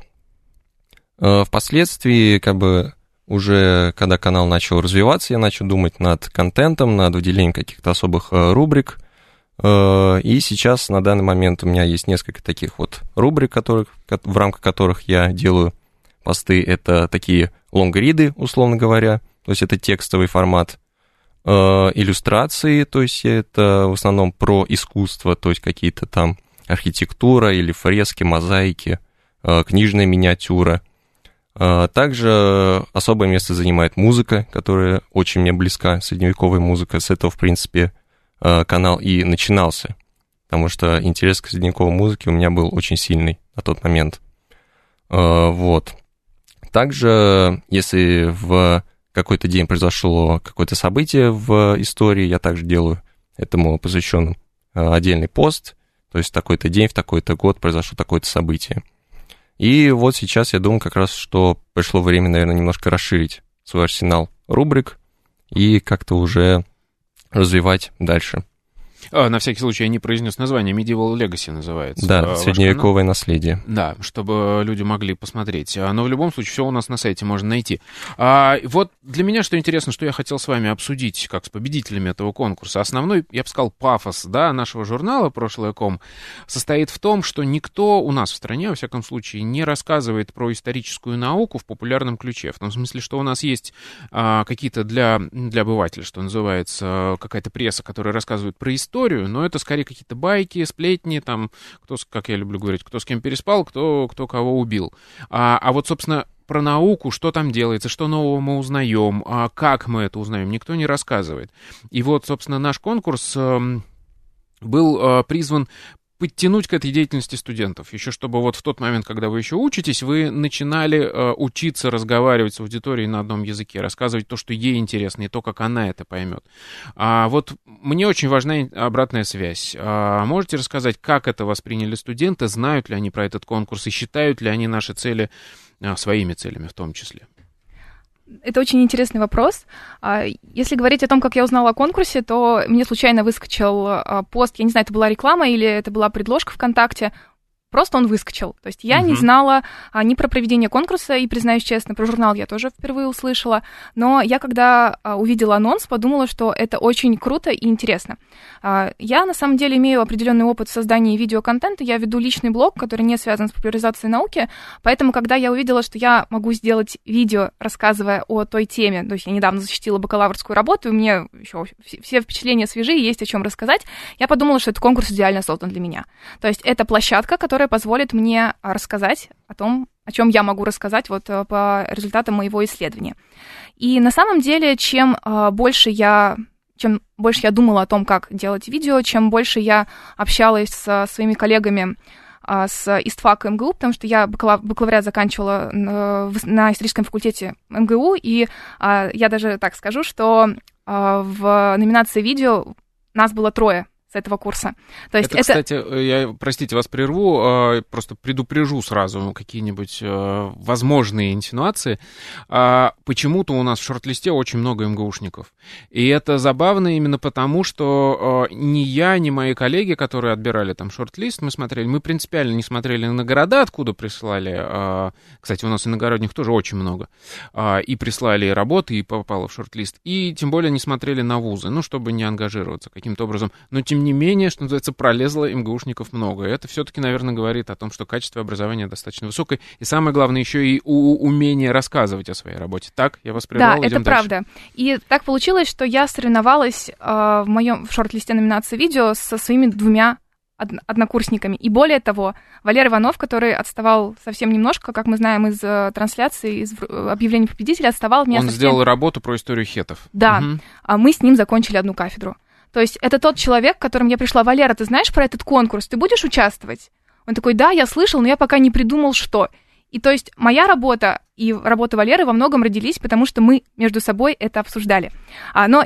Э, впоследствии, как бы, уже когда канал начал развиваться, я начал думать над контентом, над выделением каких-то особых э, рубрик. Э, и сейчас на данный момент у меня есть несколько таких вот рубрик, которых, в рамках которых я делаю посты. Это такие лонгриды, условно говоря, то есть это текстовый формат. Э, иллюстрации, то есть это в основном про искусство, то есть какие-то там архитектура или фрески, мозаики, книжная миниатюра – также особое место занимает музыка, которая очень мне близка, средневековая музыка. С этого, в принципе, а, канал и начинался, потому что интерес к средневековой музыке у меня был очень сильный на тот момент. А, вот. Также, если в какой-то день произошло какое-то событие в истории, я также делаю этому посвященный отдельный пост, то есть такой-то день, в такой-то год произошло такое-то событие. И вот сейчас я думаю как раз, что пришло время, наверное, немножко расширить свой арсенал рубрик и как-то уже развивать дальше. А, на всякий случай я не произнес название. Medieval Legacy называется. Да, а, средневековое наследие. Да, чтобы люди могли посмотреть. Но в любом случае все у нас на сайте можно найти. А, вот для меня что интересно, что я хотел с вами обсудить, как с победителями этого конкурса. Основной, я бы сказал, пафос да, нашего журнала «Прошлое.ком» состоит в том, что никто у нас в стране, во всяком случае, не рассказывает про историческую науку в популярном ключе. В том смысле, что у нас есть а, какие-то для, для обывателя, что называется, какая-то пресса, которая рассказывает про историю, историю, но это скорее какие-то байки, сплетни, там, кто, как я люблю говорить, кто с кем переспал, кто, кто кого убил. А, а вот, собственно, про науку, что там делается, что нового мы узнаем, а как мы это узнаем, никто не рассказывает. И вот, собственно, наш конкурс э, был э, призван подтянуть к этой деятельности студентов, еще чтобы вот в тот момент, когда вы еще учитесь, вы начинали э, учиться разговаривать с аудиторией на одном языке, рассказывать то, что ей интересно, и то, как она это поймет. А вот мне очень важна обратная связь. А можете рассказать, как это восприняли студенты, знают ли они про этот конкурс и считают ли они наши цели а, своими целями в том числе? Это очень интересный вопрос. А, если говорить о том, как я узнала о конкурсе, то мне случайно выскочил а, пост, я не знаю, это была реклама или это была предложка ВКонтакте, просто он выскочил. То есть я угу. не знала а, ни про проведение конкурса, и, признаюсь честно, про журнал я тоже впервые услышала. Но я, когда а, увидела анонс, подумала, что это очень круто и интересно. А, я, на самом деле, имею определенный опыт создания видеоконтента. Я веду личный блог, который не связан с популяризацией науки. Поэтому, когда я увидела, что я могу сделать видео, рассказывая о той теме, то есть я недавно защитила бакалаврскую работу, и у меня еще все впечатления свежие, есть о чем рассказать, я подумала, что этот конкурс идеально создан для меня. То есть это площадка, которая которая позволит мне а, рассказать о том, о чем я могу рассказать вот э, по результатам моего исследования. И на самом деле, чем а, больше я чем больше я думала о том, как делать видео, чем больше я общалась со своими коллегами а, с ИСТФАК МГУ, потому что я бакалавриат заканчивала на историческом факультете МГУ, и я даже так скажу, что в номинации видео нас было трое с этого курса. То есть это, это... кстати, я, простите, вас прерву, а, просто предупрежу сразу какие-нибудь э, возможные инсинуации. А, почему-то у нас в шорт-листе очень много МГУшников. И это забавно именно потому, что э, ни я, ни мои коллеги, которые отбирали там шорт-лист, мы смотрели, мы принципиально не смотрели на города, откуда прислали. А, кстати, у нас иногородних тоже очень много. И прислали работы, и попало в шорт-лист. И тем более не смотрели на вузы, ну, чтобы не ангажироваться каким-то образом. Но тем не менее, что называется, пролезло МГУшников много. И это все-таки, наверное, говорит о том, что качество образования достаточно высокое. И самое главное, еще и у умение рассказывать о своей работе. Так, я вас прервал, Да, это дальше. правда. И так получилось, что я соревновалась э, в моем в шорт-листе номинации видео со своими двумя однокурсниками. И более того, Валер Иванов, который отставал совсем немножко, как мы знаем из э, трансляции, из э, объявления победителя, отставал от меня Он совсем... сделал работу про историю хетов. Да, угу. а мы с ним закончили одну кафедру. То есть это тот человек, к которому я пришла, Валера, ты знаешь про этот конкурс, ты будешь участвовать? Он такой, да, я слышал, но я пока не придумал, что. И то есть моя работа и работа Валеры во многом родились, потому что мы между собой это обсуждали. А, но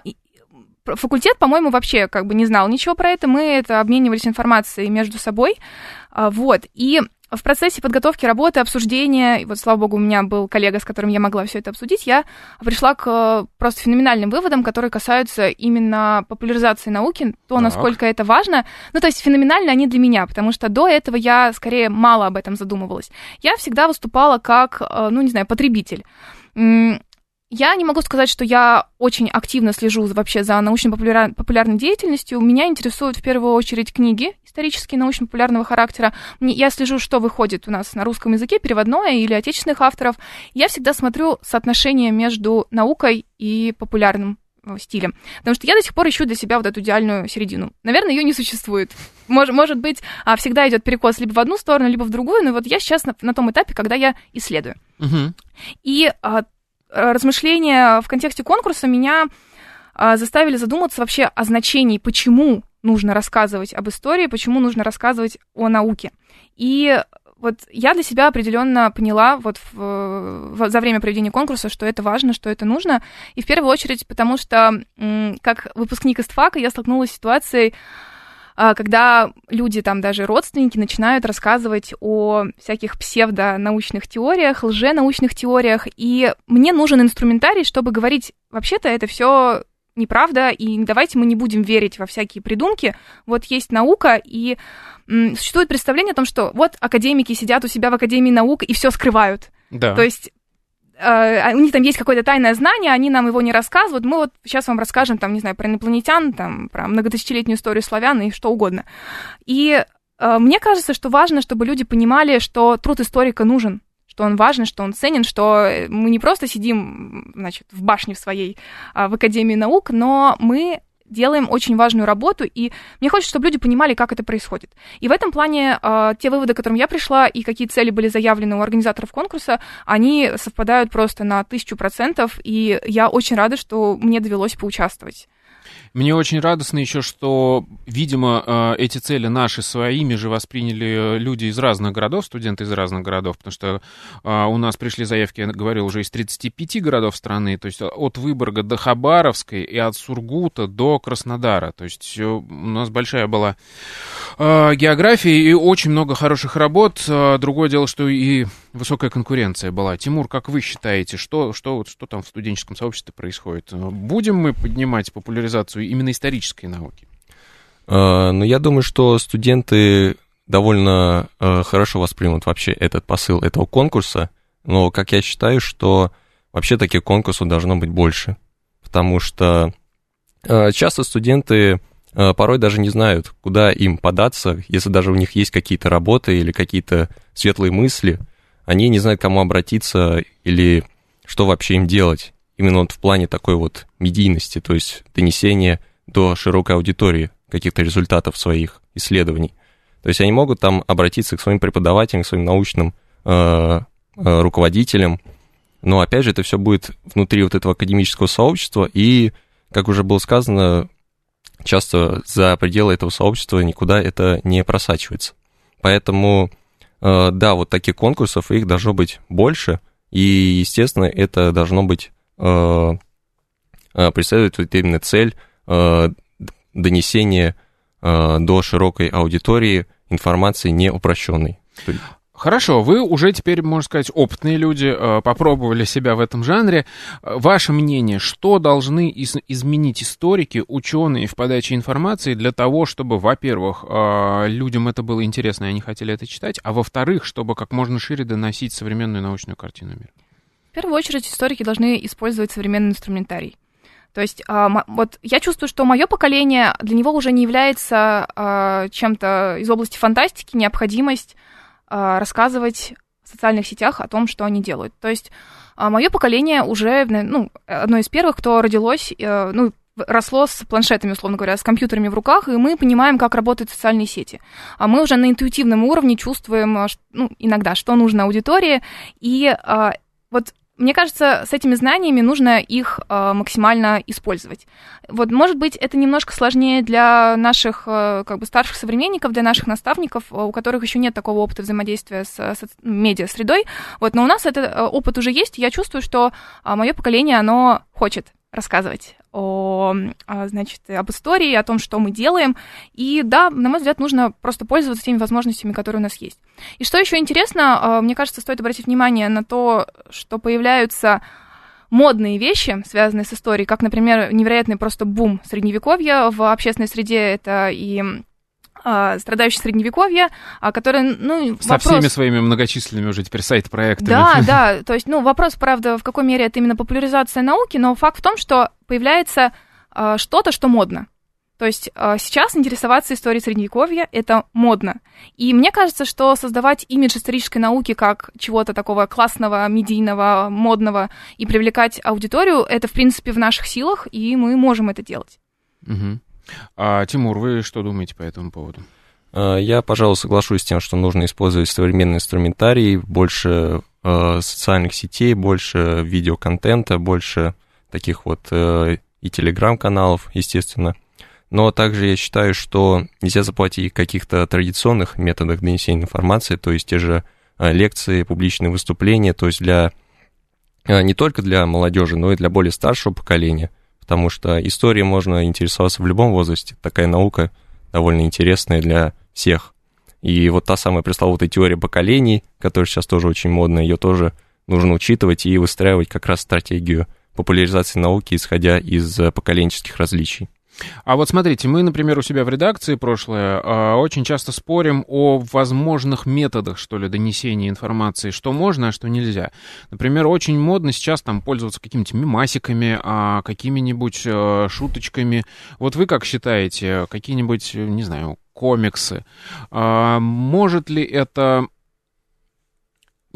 факультет, по-моему, вообще как бы не знал ничего про это, мы это обменивались информацией между собой, а, вот, и в процессе подготовки работы, обсуждения, и вот, слава богу, у меня был коллега, с которым я могла все это обсудить, я пришла к э, просто феноменальным выводам, которые касаются именно популяризации науки, то, так. насколько это важно. Ну, то есть феноменально они для меня, потому что до этого я скорее мало об этом задумывалась. Я всегда выступала как, э, ну, не знаю, потребитель. Я не могу сказать, что я очень активно слежу вообще за научно-популярной деятельностью. Меня интересуют в первую очередь книги исторические, научно-популярного характера. Я слежу, что выходит у нас на русском языке, переводное или отечественных авторов. Я всегда смотрю соотношение между наукой и популярным э, стилем. Потому что я до сих пор ищу для себя вот эту идеальную середину. Наверное, ее не существует. Может, может быть, а, всегда идет перекос либо в одну сторону, либо в другую, но вот я сейчас на, на том этапе, когда я исследую. Угу. И а, размышления в контексте конкурса меня а, заставили задуматься вообще о значении, почему нужно рассказывать об истории, почему нужно рассказывать о науке. И вот я для себя определенно поняла вот в, в, за время проведения конкурса, что это важно, что это нужно. И в первую очередь, потому что как выпускник ИСТФАКа я столкнулась с ситуацией, когда люди, там даже родственники, начинают рассказывать о всяких псевдонаучных теориях, лженаучных теориях, и мне нужен инструментарий, чтобы говорить, вообще-то это все неправда, и давайте мы не будем верить во всякие придумки. Вот есть наука, и существует представление о том, что вот академики сидят у себя в Академии наук и все скрывают. Да. То есть у них там есть какое-то тайное знание, они нам его не рассказывают. Мы вот сейчас вам расскажем, там, не знаю, про инопланетян, там, про многотысячелетнюю историю славян и что угодно. И uh, мне кажется, что важно, чтобы люди понимали, что труд историка нужен, что он важен, что он ценен, что мы не просто сидим, значит, в башне в своей, uh, в Академии наук, но мы делаем очень важную работу, и мне хочется, чтобы люди понимали, как это происходит. И в этом плане э, те выводы, к которым я пришла, и какие цели были заявлены у организаторов конкурса, они совпадают просто на тысячу процентов, и я очень рада, что мне довелось поучаствовать. Мне очень радостно еще, что, видимо, э, эти цели наши своими же восприняли э, люди из разных городов, студенты из разных городов, потому что э, у нас пришли заявки, я говорил, уже из 35 городов страны, то есть от Выборга до Хабаровской и от Сургута до Краснодара. То есть у нас большая была география и очень много хороших работ. Другое дело, что и высокая конкуренция была. Тимур, как вы считаете, что, что, что там в студенческом сообществе происходит? Будем мы поднимать популяризацию именно исторической науки? Uh, ну, я думаю, что студенты довольно э, хорошо воспримут вообще этот посыл этого конкурса, но, как я считаю, что вообще таких конкурсов должно быть больше, потому что э, часто студенты э, порой даже не знают, куда им податься, если даже у них есть какие-то работы или какие-то светлые мысли, они не знают, к кому обратиться или что вообще им делать, именно вот в плане такой вот медийности, то есть донесения до широкой аудитории каких-то результатов своих исследований. То есть они могут там обратиться к своим преподавателям, к своим научным э, э, руководителям, но опять же это все будет внутри вот этого академического сообщества, и, как уже было сказано, часто за пределы этого сообщества никуда это не просачивается. Поэтому, да, вот таких конкурсов, их должно быть больше, и, естественно, это должно быть э, э, преследовать вот именно цель донесения до широкой аудитории информации не упрощенной. Хорошо, вы уже теперь, можно сказать, опытные люди, э, попробовали себя в этом жанре. Ваше мнение, что должны из- изменить историки, ученые в подаче информации для того, чтобы, во-первых, э, людям это было интересно, и они хотели это читать, а во-вторых, чтобы как можно шире доносить современную научную картину мира? В первую очередь историки должны использовать современный инструментарий. То есть вот я чувствую, что мое поколение для него уже не является а, чем-то из области фантастики, необходимость а, рассказывать в социальных сетях о том, что они делают. То есть а, мое поколение уже, ну, одно из первых, кто родилось, э, ну, росло с планшетами, условно говоря, с компьютерами в руках, и мы понимаем, как работают социальные сети. А мы уже на интуитивном уровне чувствуем, а, ну, иногда, что нужно аудитории, и вот мне кажется, с этими знаниями нужно их э, максимально использовать. Вот, может быть, это немножко сложнее для наших э, как бы старших современников, для наших наставников, э, у которых еще нет такого опыта взаимодействия с, с медиа-средой. Вот, но у нас этот э, опыт уже есть, и я чувствую, что э, мое поколение, оно хочет рассказывать о, значит, об истории, о том, что мы делаем. И да, на мой взгляд, нужно просто пользоваться теми возможностями, которые у нас есть. И что еще интересно, а, мне кажется, стоит обратить внимание на то, что появляются модные вещи, связанные с историей, как, например, невероятный просто бум средневековья в общественной среде, это и а, страдающий средневековье, а, который, ну, Со вопрос... всеми своими многочисленными уже теперь сайт-проектами. Да, да, то есть, ну, вопрос, правда, в какой мере это именно популяризация науки, но факт в том, что появляется а, что-то, что модно. То есть сейчас интересоваться историей Средневековья — это модно. И мне кажется, что создавать имидж исторической науки как чего-то такого классного, медийного, модного и привлекать аудиторию — это, в принципе, в наших силах, и мы можем это делать. Угу. А, Тимур, вы что думаете по этому поводу? А, я, пожалуй, соглашусь с тем, что нужно использовать современный инструментарий, больше э, социальных сетей, больше видеоконтента, больше таких вот э, и телеграм-каналов, естественно. Но также я считаю, что нельзя заплатить каких-то традиционных методах донесения информации, то есть те же э, лекции, публичные выступления, то есть для не только для молодежи, но и для более старшего поколения потому что историей можно интересоваться в любом возрасте. Такая наука довольно интересная для всех. И вот та самая пресловутая теория поколений, которая сейчас тоже очень модная, ее тоже нужно учитывать и выстраивать как раз стратегию популяризации науки, исходя из поколенческих различий. А вот смотрите, мы, например, у себя в редакции прошлое а, очень часто спорим о возможных методах, что ли, донесения информации, что можно, а что нельзя. Например, очень модно сейчас там пользоваться какими-то мемасиками, а, какими-нибудь а, шуточками. Вот вы как считаете, какие-нибудь, не знаю, комиксы, может ли это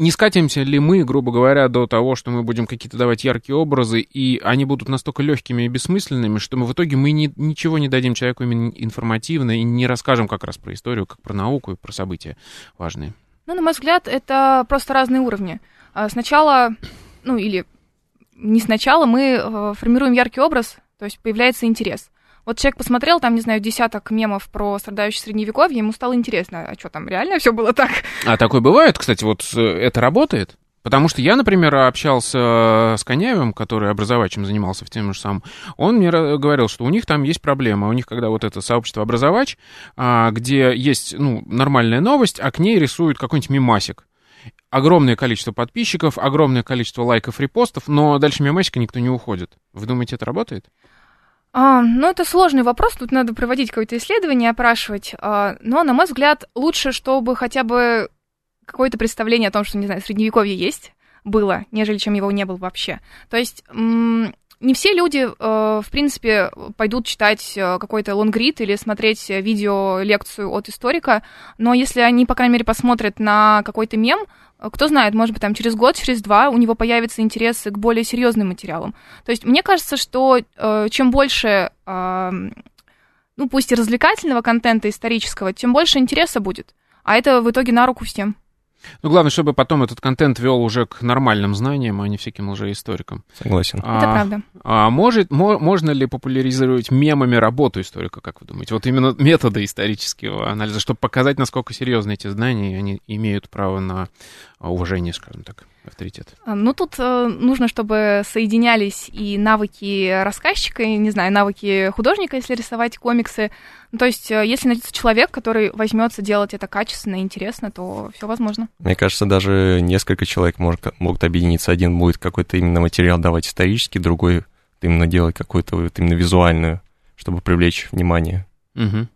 не скатимся ли мы, грубо говоря, до того, что мы будем какие-то давать яркие образы, и они будут настолько легкими и бессмысленными, что мы в итоге мы не, ничего не дадим человеку именно информативно и не расскажем как раз про историю, как про науку и про события важные? Ну, на мой взгляд, это просто разные уровни. А, сначала, ну или не сначала, мы э, формируем яркий образ, то есть появляется интерес. Вот человек посмотрел, там, не знаю, десяток мемов про страдающее средневековье, ему стало интересно, а что там, реально все было так? А такое бывает, кстати, вот э, это работает? Потому что я, например, общался с Коняевым, который образовачем занимался в тем же самом. Он мне говорил, что у них там есть проблема. У них, когда вот это сообщество образовач, а, где есть ну, нормальная новость, а к ней рисуют какой-нибудь мимасик. Огромное количество подписчиков, огромное количество лайков, репостов, но дальше мимасика никто не уходит. Вы думаете, это работает? А, ну, это сложный вопрос, тут надо проводить какое-то исследование, опрашивать. А, но, на мой взгляд, лучше, чтобы хотя бы какое-то представление о том, что, не знаю, средневековье есть, было, нежели чем его не было вообще. То есть не все люди, э, в принципе, пойдут читать э, какой-то лонгрид или смотреть видео-лекцию от историка, но если они, по крайней мере, посмотрят на какой-то мем, э, кто знает, может быть, там через год, через два у него появится интерес к более серьезным материалам. То есть мне кажется, что чем больше, ну пусть и развлекательного контента исторического, тем больше интереса будет. А это в итоге на руку всем. Ну, главное, чтобы потом этот контент вел уже к нормальным знаниям, а не всяким лжеисторикам. Согласен. А, Это правда. А может, мо, можно ли популяризировать мемами работу историка, как вы думаете? Вот именно методы исторического анализа, чтобы показать, насколько серьезны эти знания, и они имеют право на уважение, скажем так авторитет? А, ну, тут э, нужно, чтобы соединялись и навыки рассказчика, и, не знаю, навыки художника, если рисовать комиксы. Ну, то есть, э, если найдется человек, который возьмется делать это качественно и интересно, то все возможно. Мне кажется, даже несколько человек может, могут объединиться. Один будет какой-то именно материал давать исторический, другой именно делать какую-то вот именно визуальную, чтобы привлечь внимание. Угу.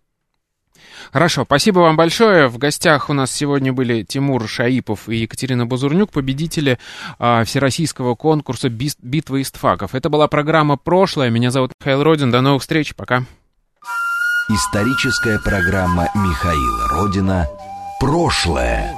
Хорошо, спасибо вам большое. В гостях у нас сегодня были Тимур Шаипов и Екатерина Бузурнюк, победители э, всероссийского конкурса «Битва истфаков». Это была программа «Прошлое». Меня зовут Михаил Родин. До новых встреч. Пока. Историческая программа Михаила Родина «Прошлое».